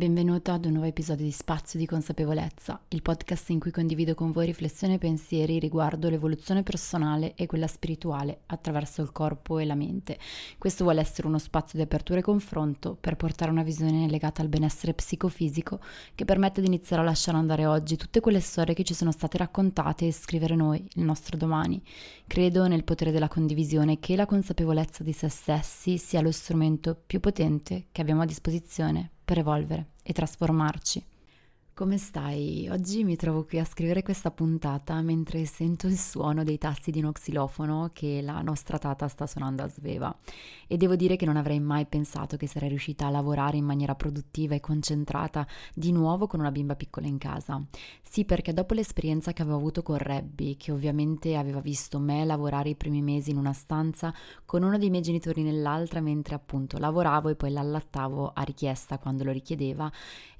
Benvenuto ad un nuovo episodio di Spazio di Consapevolezza, il podcast in cui condivido con voi riflessioni e pensieri riguardo l'evoluzione personale e quella spirituale attraverso il corpo e la mente. Questo vuole essere uno spazio di apertura e confronto per portare una visione legata al benessere psicofisico che permette di iniziare a lasciare andare oggi tutte quelle storie che ci sono state raccontate e scrivere noi, il nostro domani. Credo nel potere della condivisione che la consapevolezza di se stessi sia lo strumento più potente che abbiamo a disposizione per evolvere e trasformarci. Come stai? Oggi mi trovo qui a scrivere questa puntata mentre sento il suono dei tasti di uno xilofono che la nostra tata sta suonando a sveva e devo dire che non avrei mai pensato che sarei riuscita a lavorare in maniera produttiva e concentrata di nuovo con una bimba piccola in casa. Sì, perché dopo l'esperienza che avevo avuto con Rebby, che ovviamente aveva visto me lavorare i primi mesi in una stanza con uno dei miei genitori nell'altra mentre appunto lavoravo e poi l'allattavo a richiesta quando lo richiedeva,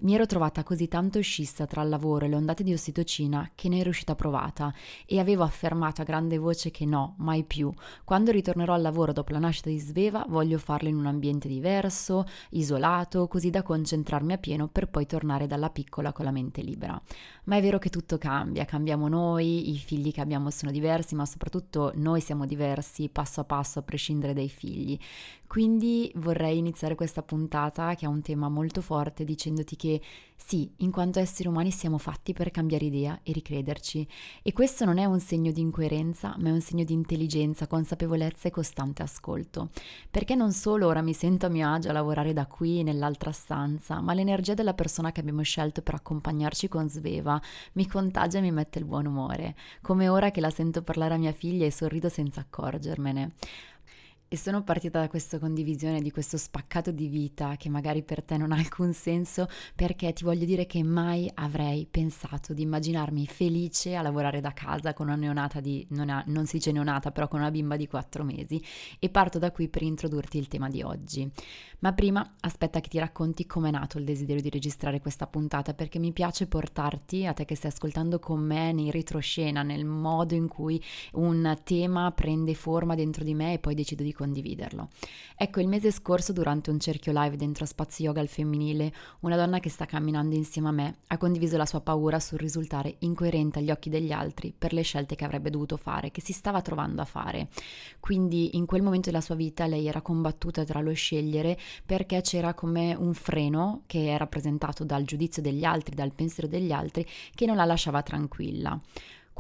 mi ero trovata così tanto scissa tra il lavoro e le ondate di ossitocina che ne ero uscita provata e avevo affermato a grande voce che no, mai più. Quando ritornerò al lavoro dopo la nascita di Sveva voglio farlo in un ambiente diverso, isolato, così da concentrarmi a pieno per poi tornare dalla piccola con la mente libera. Ma è vero che tutto cambia, cambiamo noi, i figli che abbiamo sono diversi, ma soprattutto noi siamo diversi passo a passo a prescindere dai figli. Quindi vorrei iniziare questa puntata che ha un tema molto forte dicendoti che sì, in quanto esseri umani siamo fatti per cambiare idea e ricrederci e questo non è un segno di incoerenza, ma è un segno di intelligenza, consapevolezza e costante ascolto. Perché non solo ora mi sento a mio agio a lavorare da qui nell'altra stanza, ma l'energia della persona che abbiamo scelto per accompagnarci con Sveva mi contagia e mi mette il buon umore, come ora che la sento parlare a mia figlia e sorrido senza accorgermene. E sono partita da questa condivisione di questo spaccato di vita che magari per te non ha alcun senso perché ti voglio dire che mai avrei pensato di immaginarmi felice a lavorare da casa con una neonata di, non, ha, non si dice neonata, però con una bimba di 4 mesi e parto da qui per introdurti il tema di oggi. Ma prima aspetta che ti racconti com'è nato il desiderio di registrare questa puntata perché mi piace portarti, a te che stai ascoltando con me, nei retroscena, nel modo in cui un tema prende forma dentro di me e poi decido di condividerlo. Ecco, il mese scorso durante un cerchio live dentro a Spazio Yoga al femminile, una donna che sta camminando insieme a me ha condiviso la sua paura sul risultare incoerente agli occhi degli altri per le scelte che avrebbe dovuto fare, che si stava trovando a fare. Quindi in quel momento della sua vita lei era combattuta tra lo scegliere perché c'era come un freno che è rappresentato dal giudizio degli altri, dal pensiero degli altri, che non la lasciava tranquilla.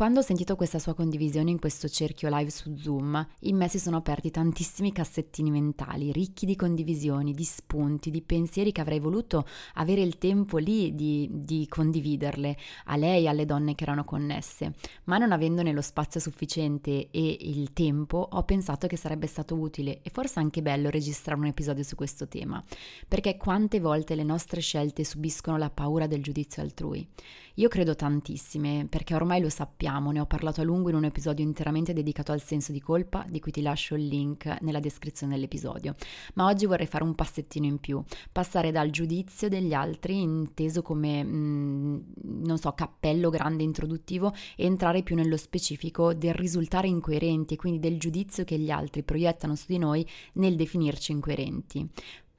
Quando ho sentito questa sua condivisione in questo cerchio live su Zoom, in me si sono aperti tantissimi cassettini mentali, ricchi di condivisioni, di spunti, di pensieri che avrei voluto avere il tempo lì di, di condividerle a lei e alle donne che erano connesse. Ma non avendone lo spazio sufficiente e il tempo, ho pensato che sarebbe stato utile e forse anche bello registrare un episodio su questo tema, perché quante volte le nostre scelte subiscono la paura del giudizio altrui. Io credo tantissime, perché ormai lo sappiamo, ne ho parlato a lungo in un episodio interamente dedicato al senso di colpa, di cui ti lascio il link nella descrizione dell'episodio. Ma oggi vorrei fare un passettino in più, passare dal giudizio degli altri, inteso come, mh, mm, non so, cappello grande introduttivo, e entrare più nello specifico del risultare incoerenti quindi del giudizio che gli altri proiettano su di noi nel definirci incoerenti.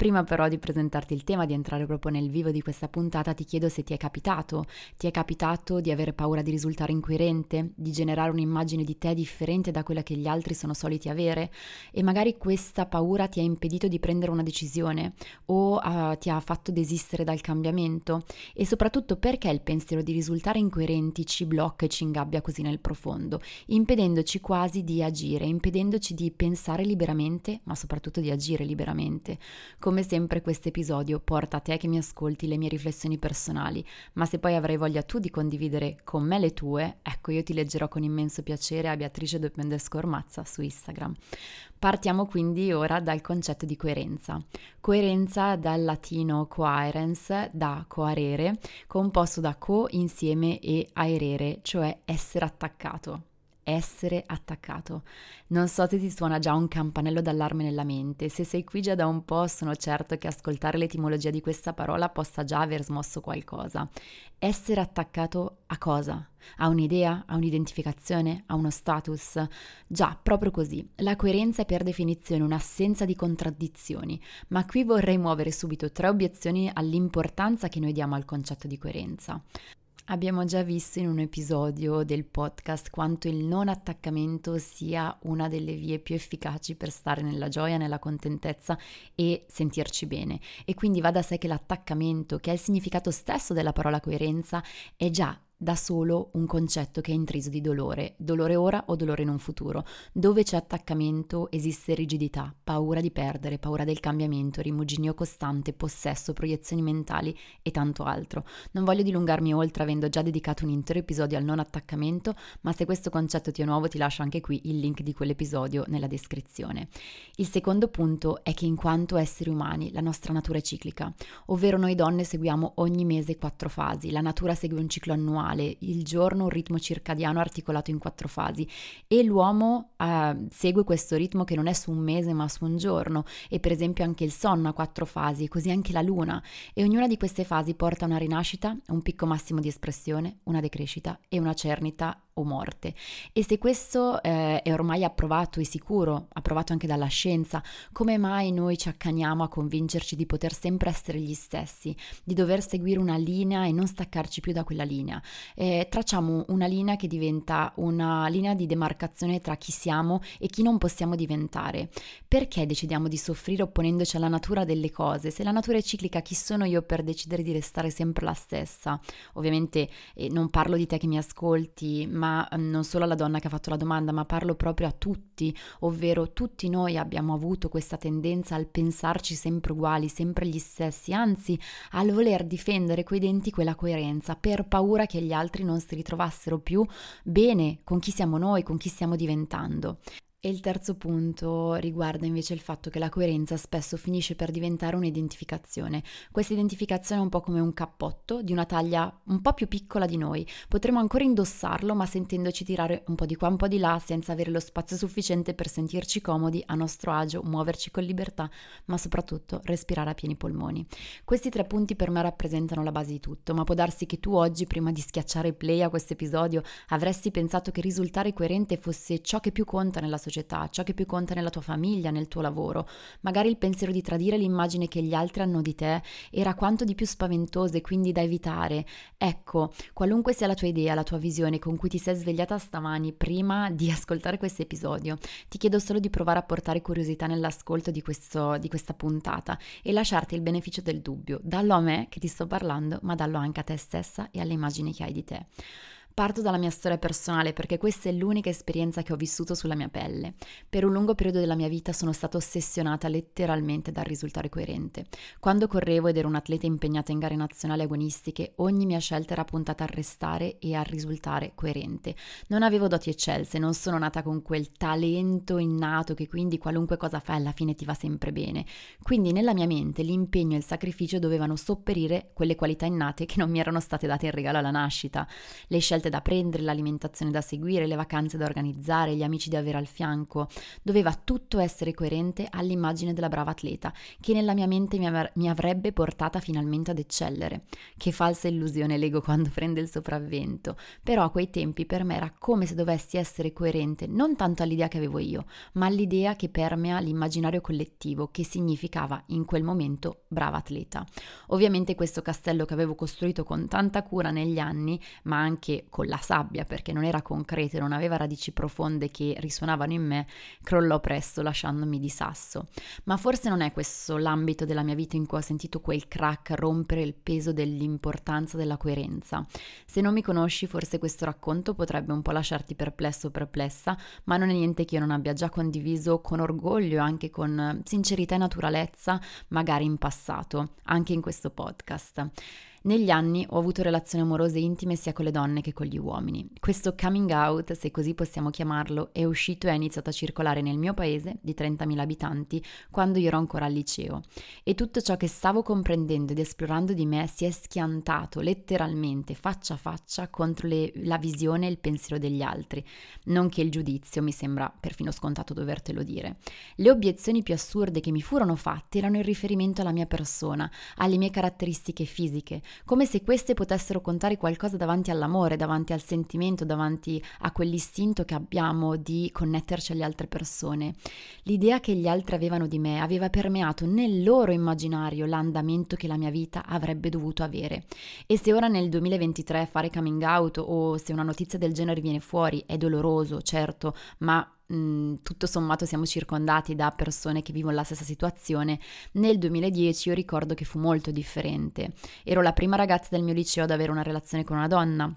Prima però di presentarti il tema, di entrare proprio nel vivo di questa puntata, ti chiedo se ti è capitato. Ti è capitato di avere paura di risultare incoerente, di generare un'immagine di te differente da quella che gli altri sono soliti avere e magari questa paura ti ha impedito di prendere una decisione o uh, ti ha fatto desistere dal cambiamento e soprattutto perché il pensiero di risultare incoerenti ci blocca e ci ingabbia così nel profondo, impedendoci quasi di agire, impedendoci di pensare liberamente, ma soprattutto di agire liberamente. Come sempre questo episodio porta a te che mi ascolti le mie riflessioni personali, ma se poi avrai voglia tu di condividere con me le tue, ecco io ti leggerò con immenso piacere a Beatrice Ormazza su Instagram. Partiamo quindi ora dal concetto di coerenza. Coerenza dal latino coherence, da coarere, composto da co insieme e aerere, cioè essere attaccato essere attaccato. Non so se ti suona già un campanello d'allarme nella mente, se sei qui già da un po' sono certo che ascoltare l'etimologia di questa parola possa già aver smosso qualcosa. Essere attaccato a cosa? A un'idea? A un'identificazione? A uno status? Già, proprio così. La coerenza è per definizione un'assenza di contraddizioni, ma qui vorrei muovere subito tre obiezioni all'importanza che noi diamo al concetto di coerenza. Abbiamo già visto in un episodio del podcast quanto il non attaccamento sia una delle vie più efficaci per stare nella gioia, nella contentezza e sentirci bene. E quindi va da sé che l'attaccamento, che è il significato stesso della parola coerenza, è già da solo un concetto che è intriso di dolore, dolore ora o dolore in un futuro. Dove c'è attaccamento esiste rigidità, paura di perdere, paura del cambiamento, rimuginio costante, possesso, proiezioni mentali e tanto altro. Non voglio dilungarmi oltre avendo già dedicato un intero episodio al non attaccamento, ma se questo concetto ti è nuovo ti lascio anche qui il link di quell'episodio nella descrizione. Il secondo punto è che in quanto esseri umani la nostra natura è ciclica, ovvero noi donne seguiamo ogni mese quattro fasi, la natura segue un ciclo annuale normale, il giorno un ritmo circadiano articolato in quattro fasi e l'uomo eh, segue questo ritmo che non è su un mese ma su un giorno e per esempio anche il sonno ha quattro fasi, così anche la luna e ognuna di queste fasi porta a una rinascita, un picco massimo di espressione, una decrescita e una cernita o morte. E se questo eh, è ormai approvato e sicuro, approvato anche dalla scienza, come mai noi ci accaniamo a convincerci di poter sempre essere gli stessi, di dover seguire una linea e non staccarci più da quella linea? Eh, tracciamo una linea che diventa una linea di demarcazione tra chi siamo e chi non possiamo diventare. Perché decidiamo di soffrire opponendoci alla natura delle cose? Se la natura è ciclica, chi sono io per decidere di restare sempre la stessa? Ovviamente eh, non parlo di te che mi ascolti, ma mm, non solo alla donna che ha fatto la domanda, ma parlo proprio a tutti, ovvero tutti noi abbiamo avuto questa tendenza al pensarci sempre uguali, sempre gli stessi, anzi al voler difendere coi denti quella coerenza per paura che gli altri non si ritrovassero più bene con chi siamo noi, con chi stiamo diventando. E il terzo punto riguarda invece il fatto che la coerenza spesso finisce per diventare un'identificazione. Questa identificazione è un po' come un cappotto di una taglia un po' più piccola di noi. Potremmo ancora indossarlo, ma sentendoci tirare un po' di qua, un po' di là, senza avere lo spazio sufficiente per sentirci comodi, a nostro agio, muoverci con libertà, ma soprattutto respirare a pieni polmoni. Questi tre punti per me rappresentano la base di tutto, ma può darsi che tu oggi, prima di schiacciare play a questo episodio, avresti pensato che risultare coerente fosse ciò che più conta nella società società, ciò che più conta nella tua famiglia, nel tuo lavoro. Magari il pensiero di tradire l'immagine che gli altri hanno di te era quanto di più spaventoso e quindi da evitare. Ecco, qualunque sia la tua idea, la tua visione con cui ti sei svegliata stamani prima di ascoltare questo episodio, ti chiedo solo di provare a portare curiosità nell'ascolto di, questo, di questa puntata e lasciarti il beneficio del dubbio. Dallo a me che ti sto parlando, ma dallo anche a te stessa e alle immagini che hai di te. Parto dalla mia storia personale perché questa è l'unica esperienza che ho vissuto sulla mia pelle. Per un lungo periodo della mia vita sono stata ossessionata letteralmente dal risultare coerente. Quando correvo ed ero un'atleta impegnata in gare nazionali agonistiche, ogni mia scelta era puntata a restare e a risultare coerente. Non avevo doti eccelse, non sono nata con quel talento innato che quindi qualunque cosa fai alla fine ti va sempre bene. Quindi nella mia mente l'impegno e il sacrificio dovevano sopperire quelle qualità innate che non mi erano state date in regalo alla nascita. Le scelte scelte da prendere, l'alimentazione da seguire, le vacanze da organizzare, gli amici da avere al fianco. Doveva tutto essere coerente all'immagine della brava atleta, che nella mia mente mi, av- mi avrebbe portata finalmente ad eccellere. Che falsa illusione l'ego quando prende il sopravvento. Però a quei tempi per me era come se dovessi essere coerente non tanto all'idea che avevo io, ma all'idea che permea l'immaginario collettivo, che significava in quel momento brava atleta. Ovviamente questo castello che avevo costruito con tanta cura negli anni, ma anche con la sabbia perché non era concreto e non aveva radici profonde che risuonavano in me, crollò presto lasciandomi di sasso. Ma forse non è questo l'ambito della mia vita in cui ho sentito quel crack rompere il peso dell'importanza della coerenza. Se non mi conosci, forse questo racconto potrebbe un po' lasciarti perplesso o perplessa, ma non è niente che io non abbia già condiviso con orgoglio e anche con sincerità e naturalezza, magari in passato, anche in questo podcast. Negli anni ho avuto relazioni amorose intime sia con le donne che con gli uomini. Questo coming out, se così possiamo chiamarlo, è uscito e ha iniziato a circolare nel mio paese, di 30.000 abitanti, quando io ero ancora al liceo. E tutto ciò che stavo comprendendo ed esplorando di me si è schiantato letteralmente faccia a faccia contro le, la visione e il pensiero degli altri. Non che il giudizio mi sembra perfino scontato dovertelo dire. Le obiezioni più assurde che mi furono fatte erano in riferimento alla mia persona, alle mie caratteristiche fisiche, come se queste potessero contare qualcosa davanti all'amore, davanti al sentimento, davanti a quell'istinto che abbiamo di connetterci alle altre persone. L'idea che gli altri avevano di me aveva permeato nel loro immaginario l'andamento che la mia vita avrebbe dovuto avere. E se ora nel 2023 fare coming out o se una notizia del genere viene fuori è doloroso, certo, ma Mm, tutto sommato siamo circondati da persone che vivono la stessa situazione, nel 2010 io ricordo che fu molto differente. Ero la prima ragazza del mio liceo ad avere una relazione con una donna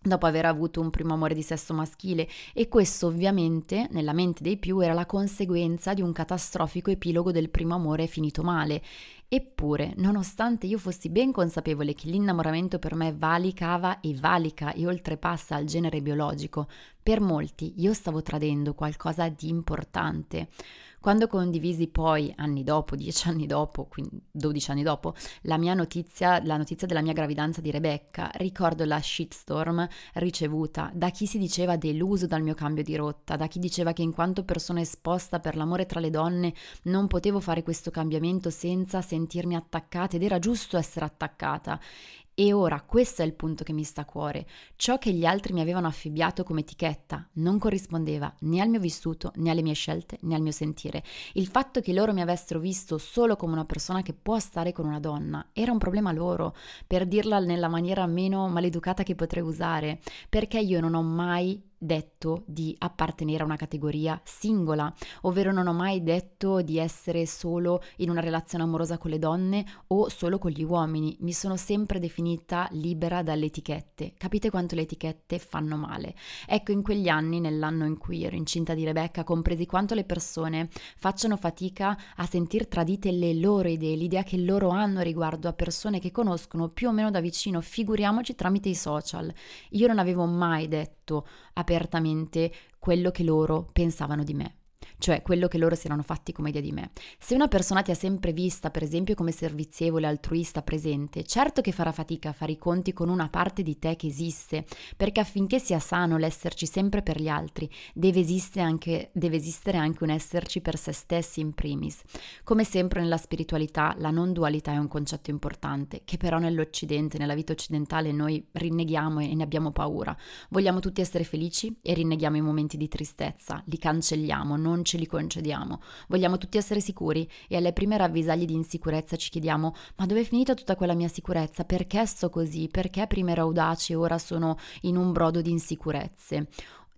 dopo aver avuto un primo amore di sesso maschile e questo ovviamente nella mente dei più era la conseguenza di un catastrofico epilogo del primo amore finito male. Eppure, nonostante io fossi ben consapevole che l'innamoramento per me valicava e valica e oltrepassa il genere biologico, per molti io stavo tradendo qualcosa di importante. Quando condivisi poi, anni dopo, dieci anni dopo, quindi dodici anni dopo, la mia notizia, la notizia della mia gravidanza di Rebecca, ricordo la shitstorm ricevuta da chi si diceva deluso dal mio cambio di rotta, da chi diceva che in quanto persona esposta per l'amore tra le donne non potevo fare questo cambiamento senza sentirmi attaccata ed era giusto essere attaccata. E ora questo è il punto che mi sta a cuore. Ciò che gli altri mi avevano affibbiato come etichetta non corrispondeva né al mio vissuto, né alle mie scelte, né al mio sentire. Il fatto che loro mi avessero visto solo come una persona che può stare con una donna era un problema loro, per dirla nella maniera meno maleducata che potrei usare, perché io non ho mai detto di appartenere a una categoria singola, ovvero non ho mai detto di essere solo in una relazione amorosa con le donne o solo con gli uomini, mi sono sempre definita libera dalle etichette. Capite quanto le etichette fanno male? Ecco, in quegli anni, nell'anno in cui ero incinta di Rebecca, compresi quanto le persone facciano fatica a sentir tradite le loro idee, l'idea che loro hanno riguardo a persone che conoscono più o meno da vicino, figuriamoci tramite i social. Io non avevo mai detto apertamente quello che loro pensavano di me cioè quello che loro si erano fatti come idea di me. Se una persona ti ha sempre vista, per esempio, come servizievole, altruista, presente, certo che farà fatica a fare i conti con una parte di te che esiste, perché affinché sia sano l'esserci sempre per gli altri, deve esistere anche, deve esistere anche un esserci per se stessi in primis. Come sempre nella spiritualità, la non dualità è un concetto importante, che però nell'Occidente, nella vita occidentale, noi rinneghiamo e ne abbiamo paura. Vogliamo tutti essere felici e rinneghiamo i momenti di tristezza, li cancelliamo, non ce li concediamo. Vogliamo tutti essere sicuri e alle prime ravvisaglie di insicurezza ci chiediamo ma dove è finita tutta quella mia sicurezza? Perché sto così? Perché prima ero audace e ora sono in un brodo di insicurezze?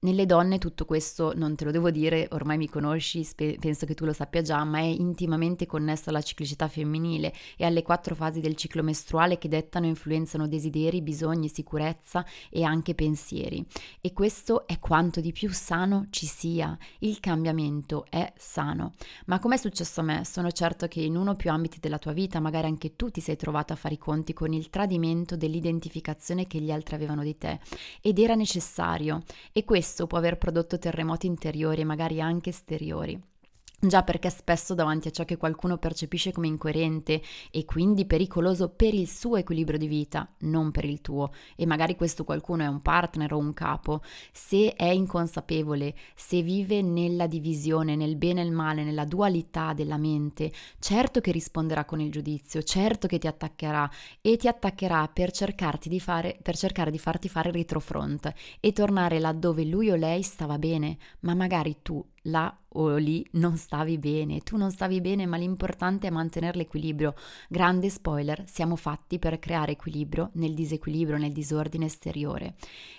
Nelle donne tutto questo non te lo devo dire, ormai mi conosci, spe- penso che tu lo sappia già, ma è intimamente connesso alla ciclicità femminile e alle quattro fasi del ciclo mestruale che dettano e influenzano desideri, bisogni, sicurezza e anche pensieri. E questo è quanto di più sano ci sia. Il cambiamento è sano. Ma come è successo a me? Sono certo che in uno o più ambiti della tua vita, magari anche tu ti sei trovato a fare i conti con il tradimento dell'identificazione che gli altri avevano di te ed era necessario. E questo questo può aver prodotto terremoti interiori e magari anche esteriori. Già perché spesso davanti a ciò che qualcuno percepisce come incoerente e quindi pericoloso per il suo equilibrio di vita, non per il tuo, e magari questo qualcuno è un partner o un capo, se è inconsapevole, se vive nella divisione, nel bene e il male, nella dualità della mente, certo che risponderà con il giudizio, certo che ti attaccherà e ti attaccherà per, di fare, per cercare di farti fare retrofront e tornare laddove lui o lei stava bene, ma magari tu là o lì non stavi bene, tu non stavi bene, ma l'importante è mantenere l'equilibrio. Grande spoiler, siamo fatti per creare equilibrio nel disequilibrio, nel disordine esteriore.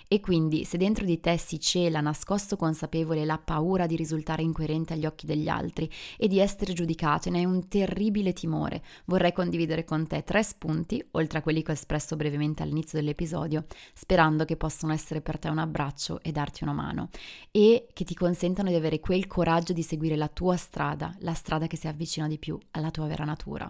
E quindi se dentro di te si cela, nascosto consapevole, la paura di risultare incoerente agli occhi degli altri e di essere giudicato, e ne hai un terribile timore, vorrei condividere con te tre spunti, oltre a quelli che ho espresso brevemente all'inizio dell'episodio, sperando che possano essere per te un abbraccio e darti una mano e che ti consentano di avere quel coraggio di seguire la tua strada, la strada che si avvicina di più alla tua vera natura.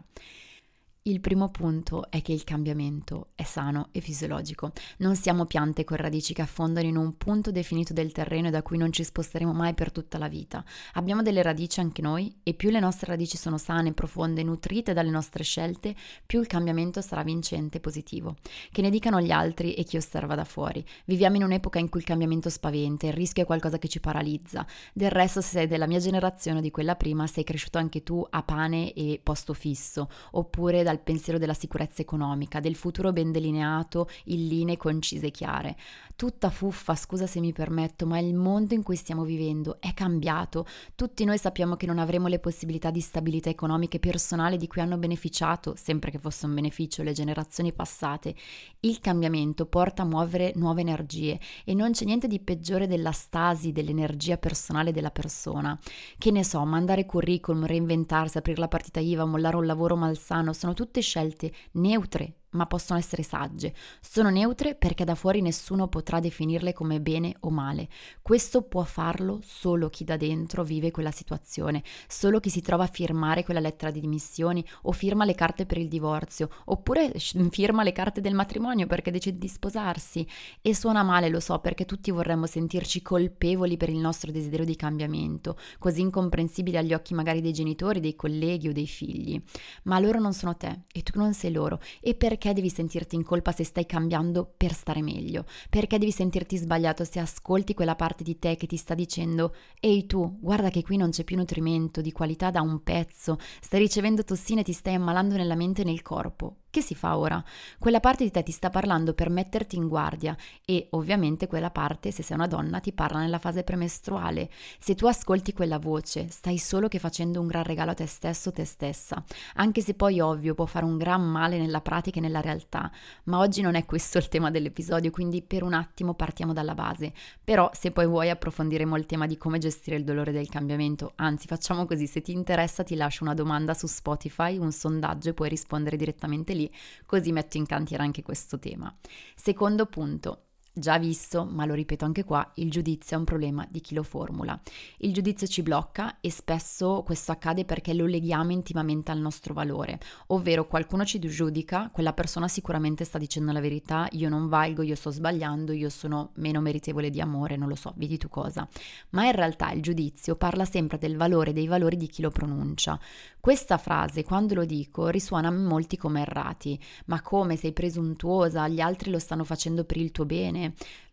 Il primo punto è che il cambiamento è sano e fisiologico. Non siamo piante con radici che affondano in un punto definito del terreno da cui non ci sposteremo mai per tutta la vita. Abbiamo delle radici anche noi e più le nostre radici sono sane, profonde, nutrite dalle nostre scelte, più il cambiamento sarà vincente e positivo. Che ne dicano gli altri e chi osserva da fuori. Viviamo in un'epoca in cui il cambiamento spaventa, il rischio è qualcosa che ci paralizza. Del resto, se sei della mia generazione o di quella prima, sei cresciuto anche tu a pane e posto fisso, oppure dal pensiero della sicurezza economica, del futuro ben delineato in linee concise e chiare. Tutta fuffa, scusa se mi permetto, ma il mondo in cui stiamo vivendo è cambiato. Tutti noi sappiamo che non avremo le possibilità di stabilità economica e personale di cui hanno beneficiato, sempre che fosse un beneficio, le generazioni passate. Il cambiamento porta a muovere nuove energie e non c'è niente di peggiore della stasi dell'energia personale della persona. Che ne so, mandare curriculum, reinventarsi, aprire la partita IVA, mollare un lavoro malsano, sono tutte scelte neutre ma possono essere sagge. Sono neutre perché da fuori nessuno potrà definirle come bene o male. Questo può farlo solo chi da dentro vive quella situazione, solo chi si trova a firmare quella lettera di dimissioni o firma le carte per il divorzio, oppure firma le carte del matrimonio perché decide di sposarsi. E suona male, lo so, perché tutti vorremmo sentirci colpevoli per il nostro desiderio di cambiamento, così incomprensibile agli occhi magari dei genitori, dei colleghi o dei figli. Ma loro non sono te e tu non sei loro. E perché perché devi sentirti in colpa se stai cambiando per stare meglio? Perché devi sentirti sbagliato se ascolti quella parte di te che ti sta dicendo ehi tu, guarda che qui non c'è più nutrimento di qualità da un pezzo, stai ricevendo tossine e ti stai ammalando nella mente e nel corpo. Che si fa ora? Quella parte di te ti sta parlando per metterti in guardia e ovviamente quella parte, se sei una donna, ti parla nella fase premestruale. Se tu ascolti quella voce, stai solo che facendo un gran regalo a te stesso o te stessa, anche se poi ovvio può fare un gran male nella pratica e nella realtà, ma oggi non è questo il tema dell'episodio, quindi per un attimo partiamo dalla base. Però se poi vuoi approfondiremo il tema di come gestire il dolore del cambiamento, anzi facciamo così, se ti interessa ti lascio una domanda su Spotify, un sondaggio e puoi rispondere direttamente lì lì, così metto in cantiere anche questo tema. Secondo punto, Già visto, ma lo ripeto anche qua, il giudizio è un problema di chi lo formula. Il giudizio ci blocca e spesso questo accade perché lo leghiamo intimamente al nostro valore, ovvero qualcuno ci giudica, quella persona sicuramente sta dicendo la verità, io non valgo, io sto sbagliando, io sono meno meritevole di amore, non lo so, vedi tu cosa. Ma in realtà il giudizio parla sempre del valore dei valori di chi lo pronuncia. Questa frase, quando lo dico, risuona a molti come errati, ma come sei presuntuosa, gli altri lo stanno facendo per il tuo bene.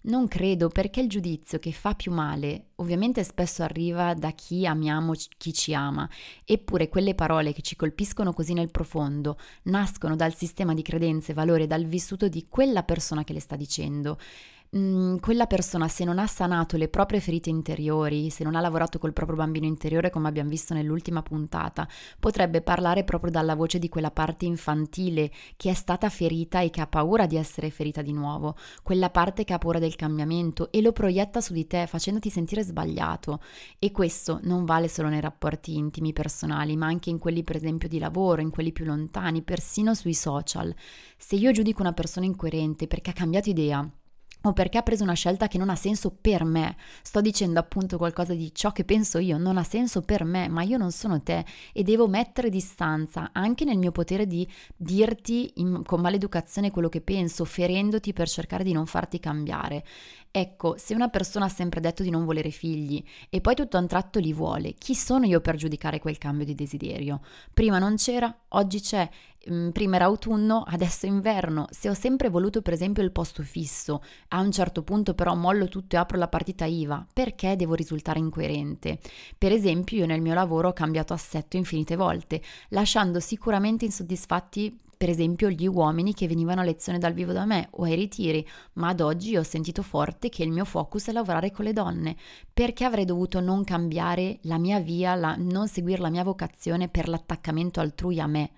Non credo perché il giudizio che fa più male ovviamente spesso arriva da chi amiamo chi ci ama, eppure quelle parole che ci colpiscono così nel profondo nascono dal sistema di credenze, valori dal vissuto di quella persona che le sta dicendo mh, mm, quella persona se non ha sanato le proprie ferite interiori, se non ha lavorato col proprio bambino interiore come abbiamo visto nell'ultima puntata, potrebbe parlare proprio dalla voce di quella parte infantile che è stata ferita e che ha paura di essere ferita di nuovo, quella parte che ha paura del cambiamento e lo proietta su di te facendoti sentire sbagliato. E questo non vale solo nei rapporti intimi personali, ma anche in quelli per esempio di lavoro, in quelli più lontani, persino sui social. Se io giudico una persona incoerente perché ha cambiato idea, o perché ha preso una scelta che non ha senso per me. Sto dicendo appunto qualcosa di ciò che penso io, non ha senso per me, ma io non sono te e devo mettere distanza anche nel mio potere di dirti in, con maleducazione quello che penso, ferendoti per cercare di non farti cambiare. Ecco, se una persona ha sempre detto di non volere figli e poi tutto a un tratto li vuole, chi sono io per giudicare quel cambio di desiderio? Prima non c'era, oggi c'è Mm, prima era autunno, adesso è inverno. Se ho sempre voluto per esempio il posto fisso, a un certo punto però mollo tutto e apro la partita IVA, perché devo risultare incoerente? Per esempio io nel mio lavoro ho cambiato assetto infinite volte, lasciando sicuramente insoddisfatti per esempio gli uomini che venivano a lezione dal vivo da me o ai ritiri, ma ad oggi ho sentito forte che il mio focus è lavorare con le donne. Perché avrei dovuto non cambiare la mia via, la, non seguire la mia vocazione per l'attaccamento altrui a me?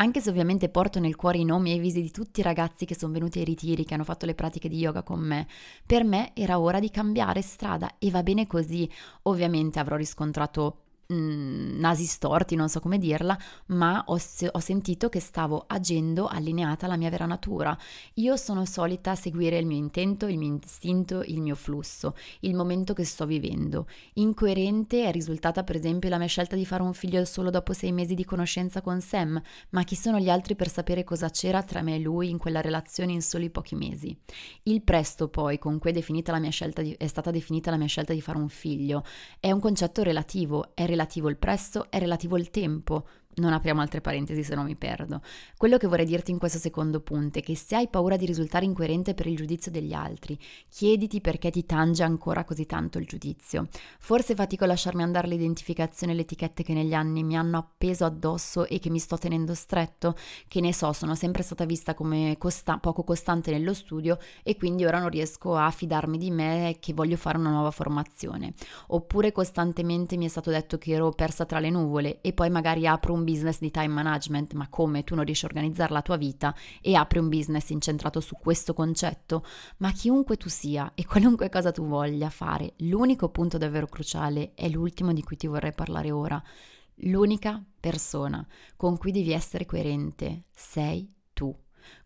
anche se ovviamente porto nel cuore i nomi e i visi di tutti i ragazzi che sono venuti ai ritiri, che hanno fatto le pratiche di yoga con me, per me era ora di cambiare strada e va bene così. Ovviamente avrò riscontrato mm, nasi storti, non so come dirla, ma ho, ho, sentito che stavo agendo allineata alla mia vera natura. Io sono solita seguire il mio intento, il mio istinto, il mio flusso, il momento che sto vivendo. Incoerente è risultata per esempio la mia scelta di fare un figlio solo dopo sei mesi di conoscenza con Sam, ma chi sono gli altri per sapere cosa c'era tra me e lui in quella relazione in soli pochi mesi? Il presto poi con cui è, definita la mia scelta di, è stata definita la mia scelta di fare un figlio è un concetto relativo, è relativo il presto, è relativo il tempo, non apriamo altre parentesi se no mi perdo. Quello che vorrei dirti in questo secondo punto è che se hai paura di risultare incoerente per il giudizio degli altri, chiediti perché ti tange ancora così tanto il giudizio. Forse fatico a lasciarmi andare l'identificazione e le etichette che negli anni mi hanno appeso addosso e che mi sto tenendo stretto? Che ne so, sono sempre stata vista come costa- poco costante nello studio e quindi ora non riesco a fidarmi di me che voglio fare una nuova formazione. Oppure costantemente mi è stato detto che ero persa tra le nuvole e poi magari apro un business di time management, ma come tu non riesci a organizzare la tua vita e apri un business incentrato su questo concetto, ma chiunque tu sia e qualunque cosa tu voglia fare, l'unico punto davvero cruciale è l'ultimo di cui ti vorrei parlare ora. L'unica persona con cui devi essere coerente sei tu.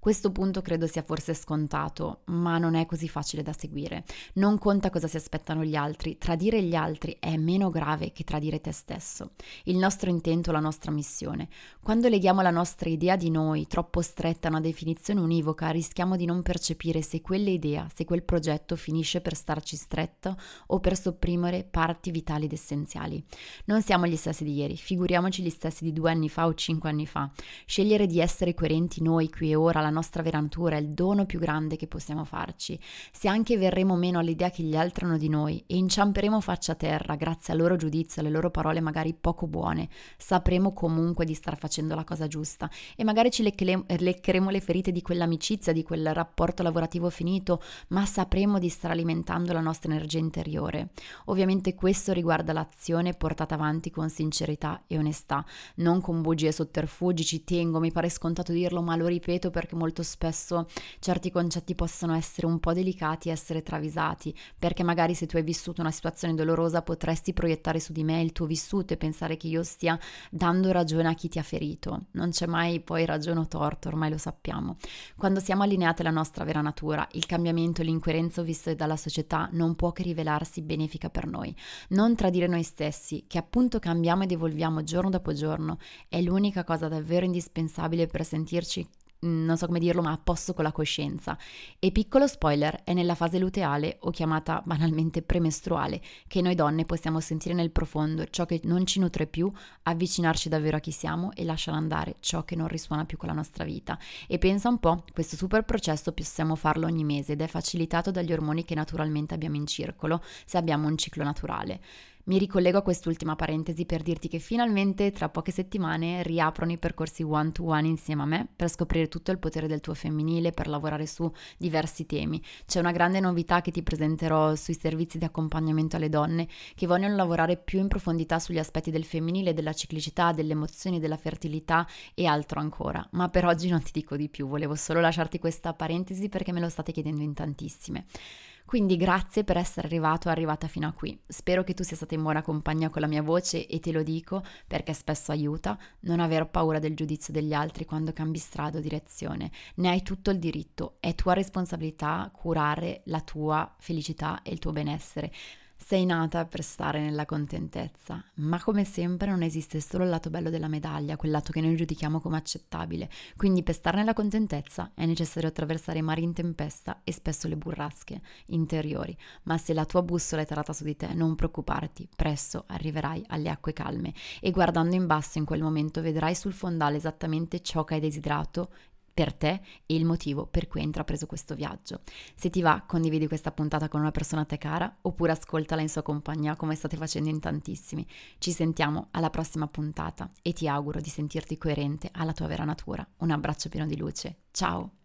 Questo punto credo sia forse scontato, ma non è così facile da seguire. Non conta cosa si aspettano gli altri, tradire gli altri è meno grave che tradire te stesso. Il nostro intento, la nostra missione. Quando leghiamo la nostra idea di noi troppo stretta a una definizione univoca, rischiamo di non percepire se quell'idea, se quel progetto finisce per starci stretto o per sopprimere parti vitali ed essenziali. Non siamo gli stessi di ieri, figuriamoci gli stessi di due anni fa o cinque anni fa. Scegliere di essere coerenti noi qui e ora, la nostra vera natura il dono più grande che possiamo farci. Se anche verremo meno all'idea che gli altri hanno di noi e inciamperemo faccia a terra grazie al loro giudizio, alle loro parole magari poco buone, sapremo comunque di star facendo la cosa giusta e magari ci leccheremo le ferite di quell'amicizia, di quel rapporto lavorativo finito, ma sapremo di star alimentando la nostra energia interiore. Ovviamente questo riguarda l'azione portata avanti con sincerità e onestà, non con bugie e sotterfugi, ci tengo, mi pare scontato dirlo, ma lo ripeto perché molto spesso certi concetti possono essere un po' delicati e essere travisati, perché magari se tu hai vissuto una situazione dolorosa potresti proiettare su di me il tuo vissuto e pensare che io stia dando ragione a chi ti ha ferito. Non c'è mai poi ragione o torto, ormai lo sappiamo. Quando siamo allineati alla nostra vera natura, il cambiamento e l'incoerenza viste dalla società non può che rivelarsi benefica per noi. Non tradire noi stessi, che appunto cambiamo ed evolviamo giorno dopo giorno, è l'unica cosa davvero indispensabile per sentirci non so come dirlo, ma a posto con la coscienza. E piccolo spoiler, è nella fase luteale, o chiamata banalmente premestruale, che noi donne possiamo sentire nel profondo ciò che non ci nutre più, avvicinarci davvero a chi siamo e lasciare andare ciò che non risuona più con la nostra vita. E pensa un po', questo super processo possiamo farlo ogni mese ed è facilitato dagli ormoni che naturalmente abbiamo in circolo se abbiamo un ciclo naturale. Mi ricollego a quest'ultima parentesi per dirti che finalmente tra poche settimane riaprono i percorsi one to one insieme a me per scoprire tutto il potere del tuo femminile, per lavorare su diversi temi. C'è una grande novità che ti presenterò sui servizi di accompagnamento alle donne che vogliono lavorare più in profondità sugli aspetti del femminile, della ciclicità, delle emozioni, della fertilità e altro ancora. Ma per oggi non ti dico di più, volevo solo lasciarti questa parentesi perché me lo state chiedendo in tantissime. Quindi grazie per essere arrivato o arrivata fino a qui. Spero che tu sia stata in buona compagnia con la mia voce e te lo dico perché spesso aiuta non aver paura del giudizio degli altri quando cambi strada o direzione. Ne hai tutto il diritto, è tua responsabilità curare la tua felicità e il tuo benessere. Sei nata per stare nella contentezza, ma come sempre non esiste solo il lato bello della medaglia, quel lato che noi giudichiamo come accettabile. Quindi per stare nella contentezza è necessario attraversare i mari in tempesta e spesso le burrasche interiori. Ma se la tua bussola è tarata su di te, non preoccuparti, presto arriverai alle acque calme e guardando in basso in quel momento vedrai sul fondale esattamente ciò che hai desiderato per te e il motivo per cui hai intrapreso questo viaggio. Se ti va, condividi questa puntata con una persona a te cara oppure ascoltala in sua compagnia come state facendo in tantissimi. Ci sentiamo alla prossima puntata e ti auguro di sentirti coerente alla tua vera natura. Un abbraccio pieno di luce. Ciao!